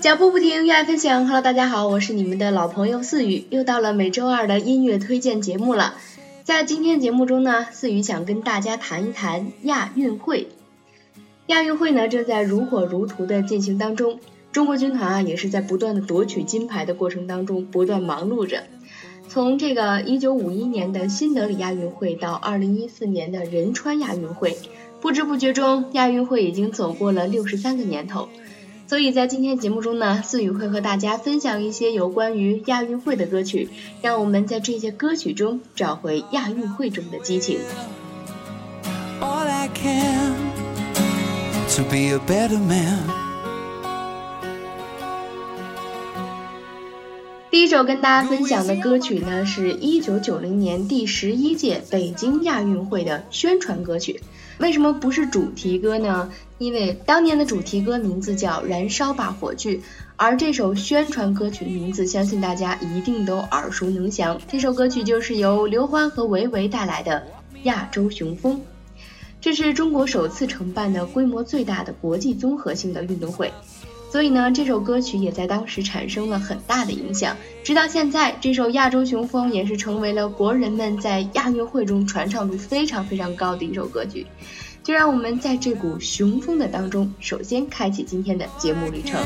脚步不停，热爱分享。Hello，大家好，我是你们的老朋友四雨，又到了每周二的音乐推荐节目了。在今天节目中呢，四雨想跟大家谈一谈亚运会。亚运会呢正在如火如荼的进行当中，中国军团啊也是在不断的夺取金牌的过程当中不断忙碌着。从这个一九五一年的新德里亚运会到二零一四年的仁川亚运会，不知不觉中亚运会已经走过了六十三个年头。所以在今天节目中呢，思雨会和大家分享一些有关于亚运会的歌曲，让我们在这些歌曲中找回亚运会中的激情。第一首跟大家分享的歌曲呢，是一九九零年第十一届北京亚运会的宣传歌曲。为什么不是主题歌呢？因为当年的主题歌名字叫《燃烧吧火炬》，而这首宣传歌曲的名字，相信大家一定都耳熟能详。这首歌曲就是由刘欢和维维带来的《亚洲雄风》，这是中国首次承办的规模最大的国际综合性的运动会。所以呢，这首歌曲也在当时产生了很大的影响。直到现在，这首《亚洲雄风》也是成为了国人们在亚运会中传唱度非常非常高的一首歌曲。就让我们在这股雄风的当中，首先开启今天的节目旅程。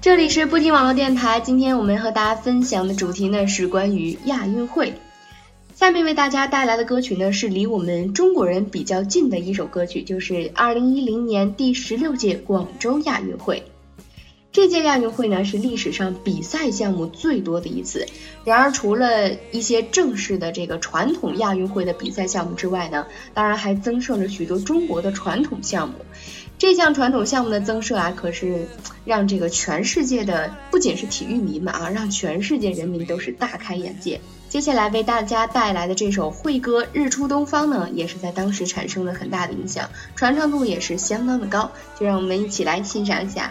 这里是不听网络电台，今天我们和大家分享的主题呢是关于亚运会。下面为大家带来的歌曲呢是离我们中国人比较近的一首歌曲，就是二零一零年第十六届广州亚运会。这届亚运会呢是历史上比赛项目最多的一次。然而，除了一些正式的这个传统亚运会的比赛项目之外呢，当然还增设了许多中国的传统项目。这项传统项目的增设啊，可是让这个全世界的不仅是体育迷们啊，让全世界人民都是大开眼界。接下来为大家带来的这首会歌《日出东方》呢，也是在当时产生了很大的影响，传唱度也是相当的高。就让我们一起来欣赏一下。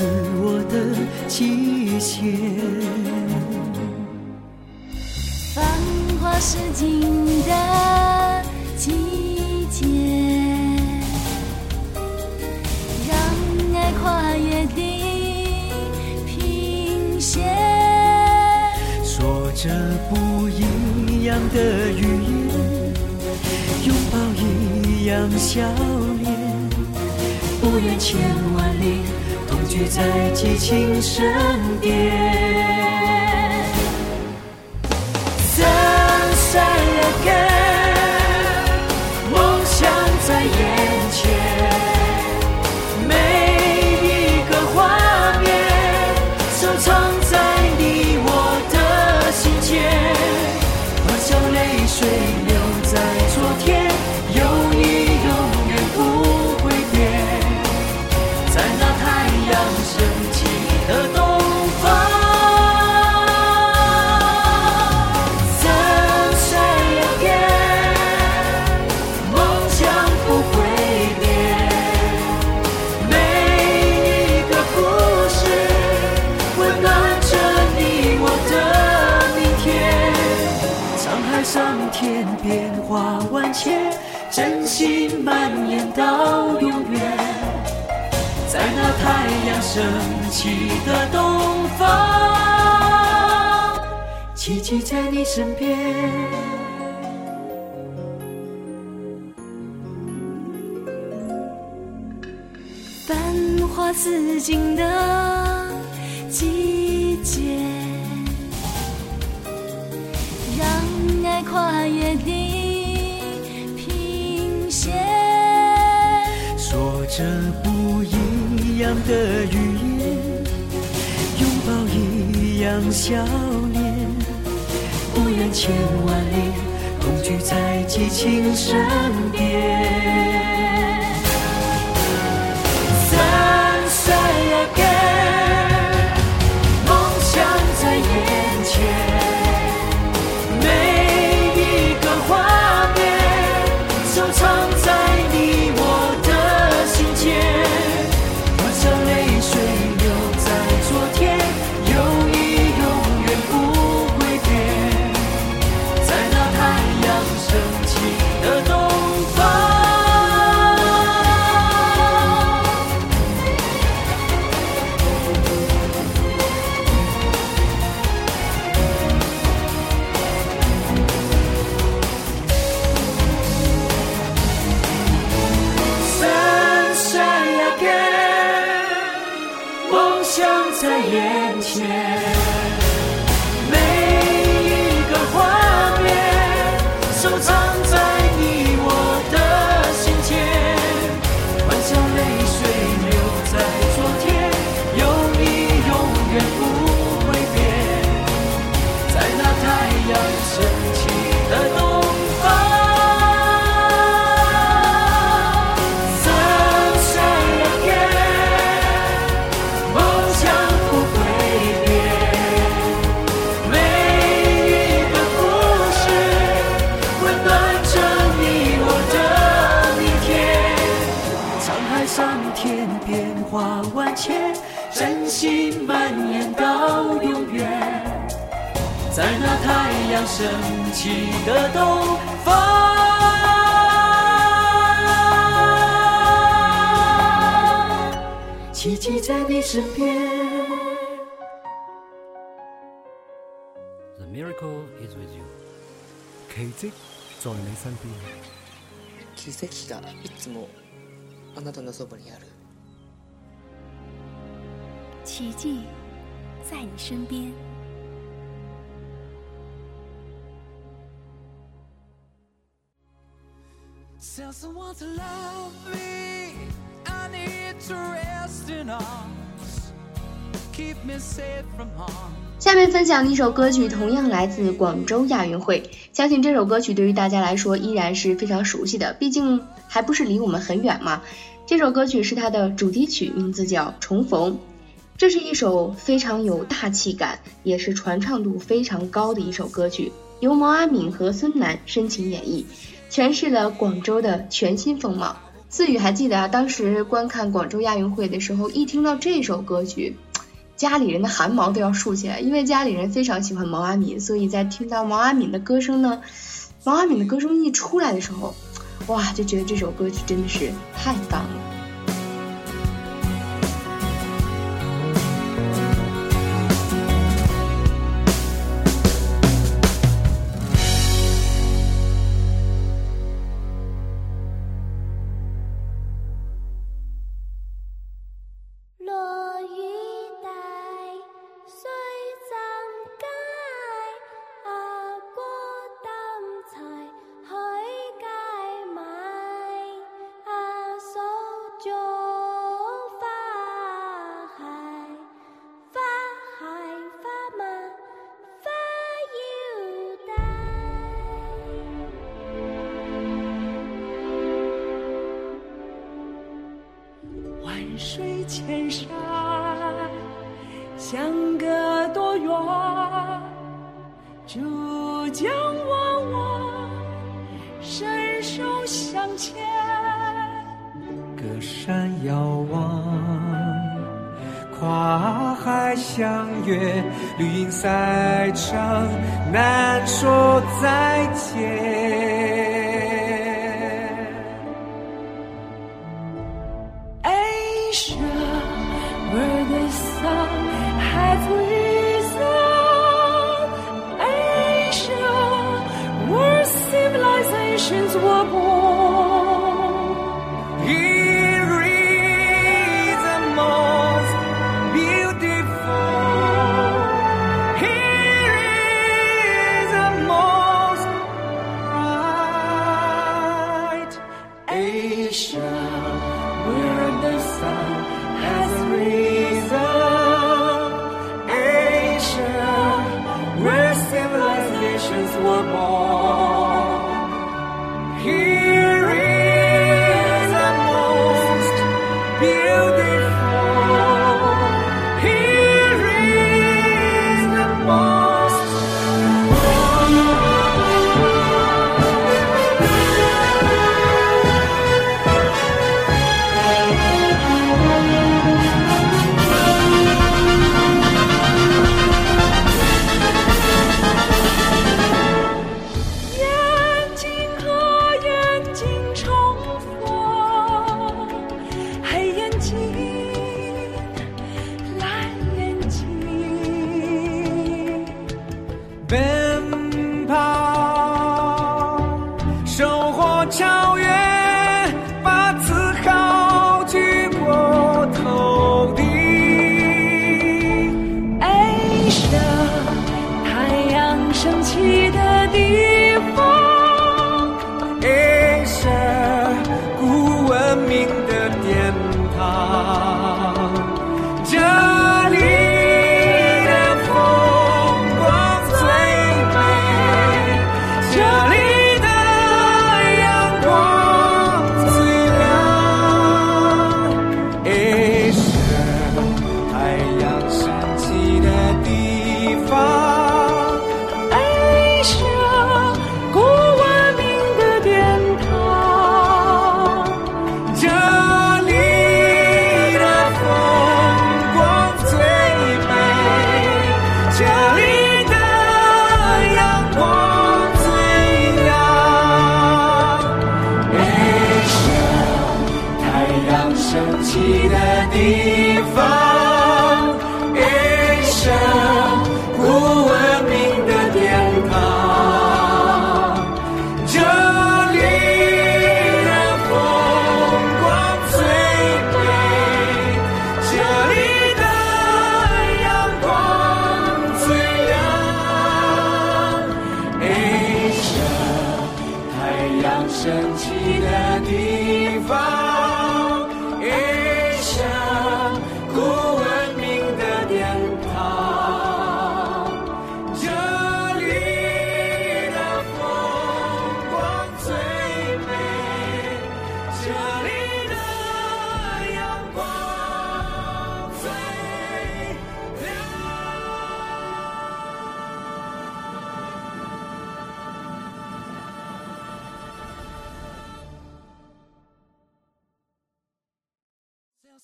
自我的极限。繁华似锦的季节，让爱跨越地平线，说着不一样的语言，拥抱一。一样笑脸，不远千万里，同居在激情身边。蔓延到永远，在那太阳升起的东方，奇迹在你身边。繁花似锦的季节，让爱跨越地着不一样的语。一样笑脸，不远千万里，共聚在激情身边。太阳升起的东方。奇迹在你身边。The miracle is with you。奇迹在你身边。奇跡がいつもあなたのそばにある。奇迹在你身边。 Tell someone to love you. Keep me safe from harm. 下面分享的一首歌曲同样来自广州亚运会，相信这首歌曲对于大家来说依然是非常熟悉的，毕竟还不是离我们很远嘛。这首歌曲是它的主题曲，名字叫《重逢》。这是一首非常有大气感，也是传唱度非常高的一首歌曲，由毛阿敏和孙楠深情演绎，诠释了广州的全新风貌。思雨还记得啊，当时观看广州亚运会的时候，一听到这首歌曲，家里人的汗毛都要竖起来，因为家里人非常喜欢毛阿敏，所以在听到毛阿敏的歌声呢，毛阿敏的歌声一出来的时候，哇，就觉得这首歌曲真的是太棒了。伸手向前。隔山遥望，跨海相约，绿荫赛场，难说再见。shine.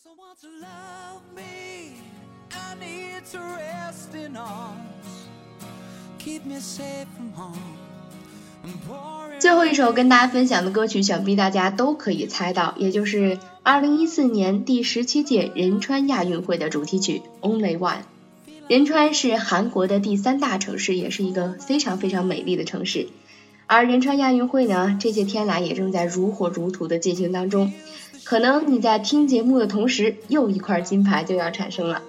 Someone to love me, 最后一首跟大家分享的歌曲，想必大家都可以猜到，也就是2014年第十七届仁川亚运会的主题曲《Only One》。仁川是韩国的第三大城市，也是一个非常非常美丽的城市。而仁川亚运会呢，这些天来也正在如火如荼的进行当中。可能你在听节目的同时，又一块金牌就要产生了。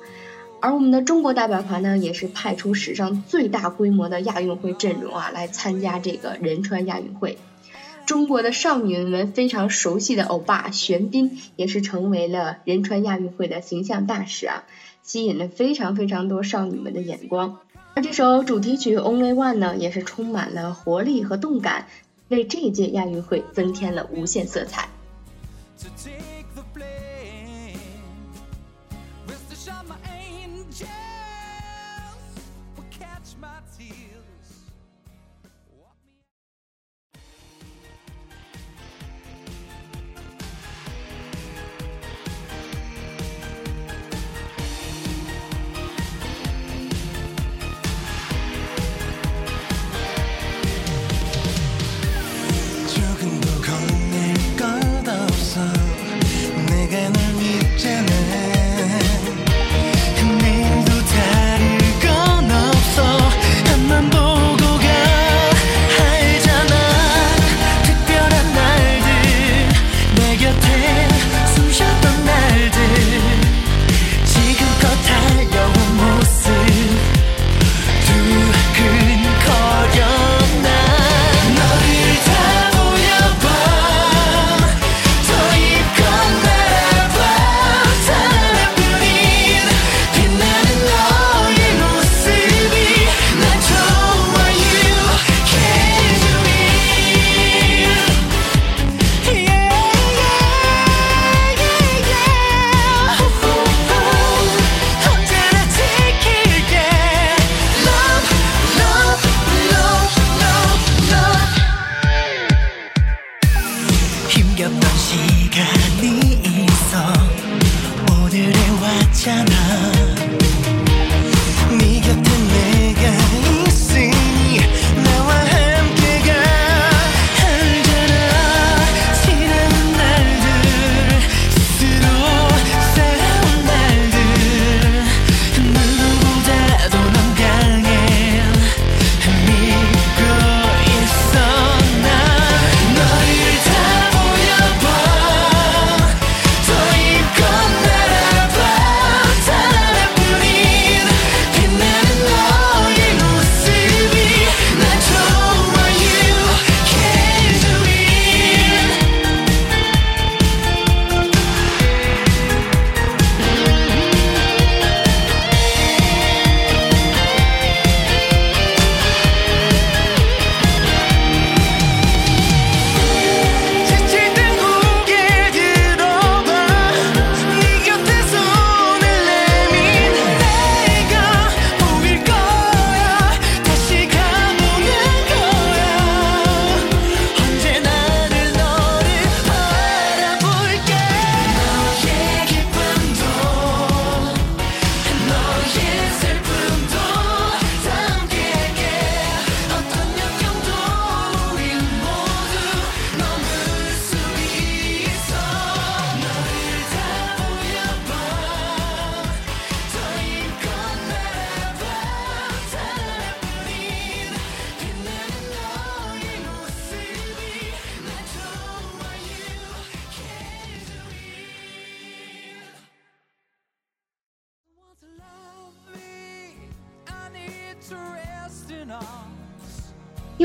而我们的中国代表团呢，也是派出史上最大规模的亚运会阵容啊，来参加这个仁川亚运会。中国的少女们非常熟悉的欧巴玄彬，也是成为了仁川亚运会的形象大使啊，吸引了非常非常多少女们的眼光。而这首主题曲《Only One》呢，也是充满了活力和动感，为这届亚运会增添了无限色彩。To take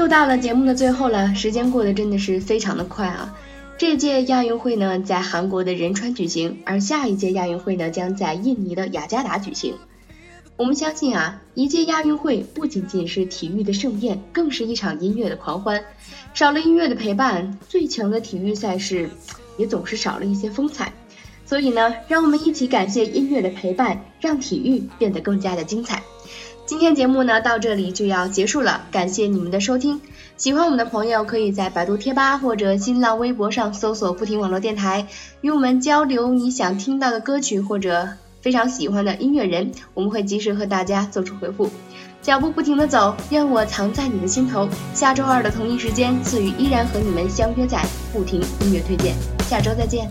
又到了节目的最后了，时间过得真的是非常的快啊！这届亚运会呢，在韩国的仁川举行，而下一届亚运会呢，将在印尼的雅加达举行。我们相信啊，一届亚运会不仅仅是体育的盛宴，更是一场音乐的狂欢。少了音乐的陪伴，最强的体育赛事也总是少了一些风采。所以呢，让我们一起感谢音乐的陪伴，让体育变得更加的精彩。今天节目呢到这里就要结束了，感谢你们的收听。喜欢我们的朋友可以在百度贴吧或者新浪微博上搜索“不停网络电台”，与我们交流你想听到的歌曲或者非常喜欢的音乐人，我们会及时和大家做出回复。脚步不停的走，愿我藏在你的心头。下周二的同一时间，次宇依然和你们相约在不停音乐推荐。下周再见。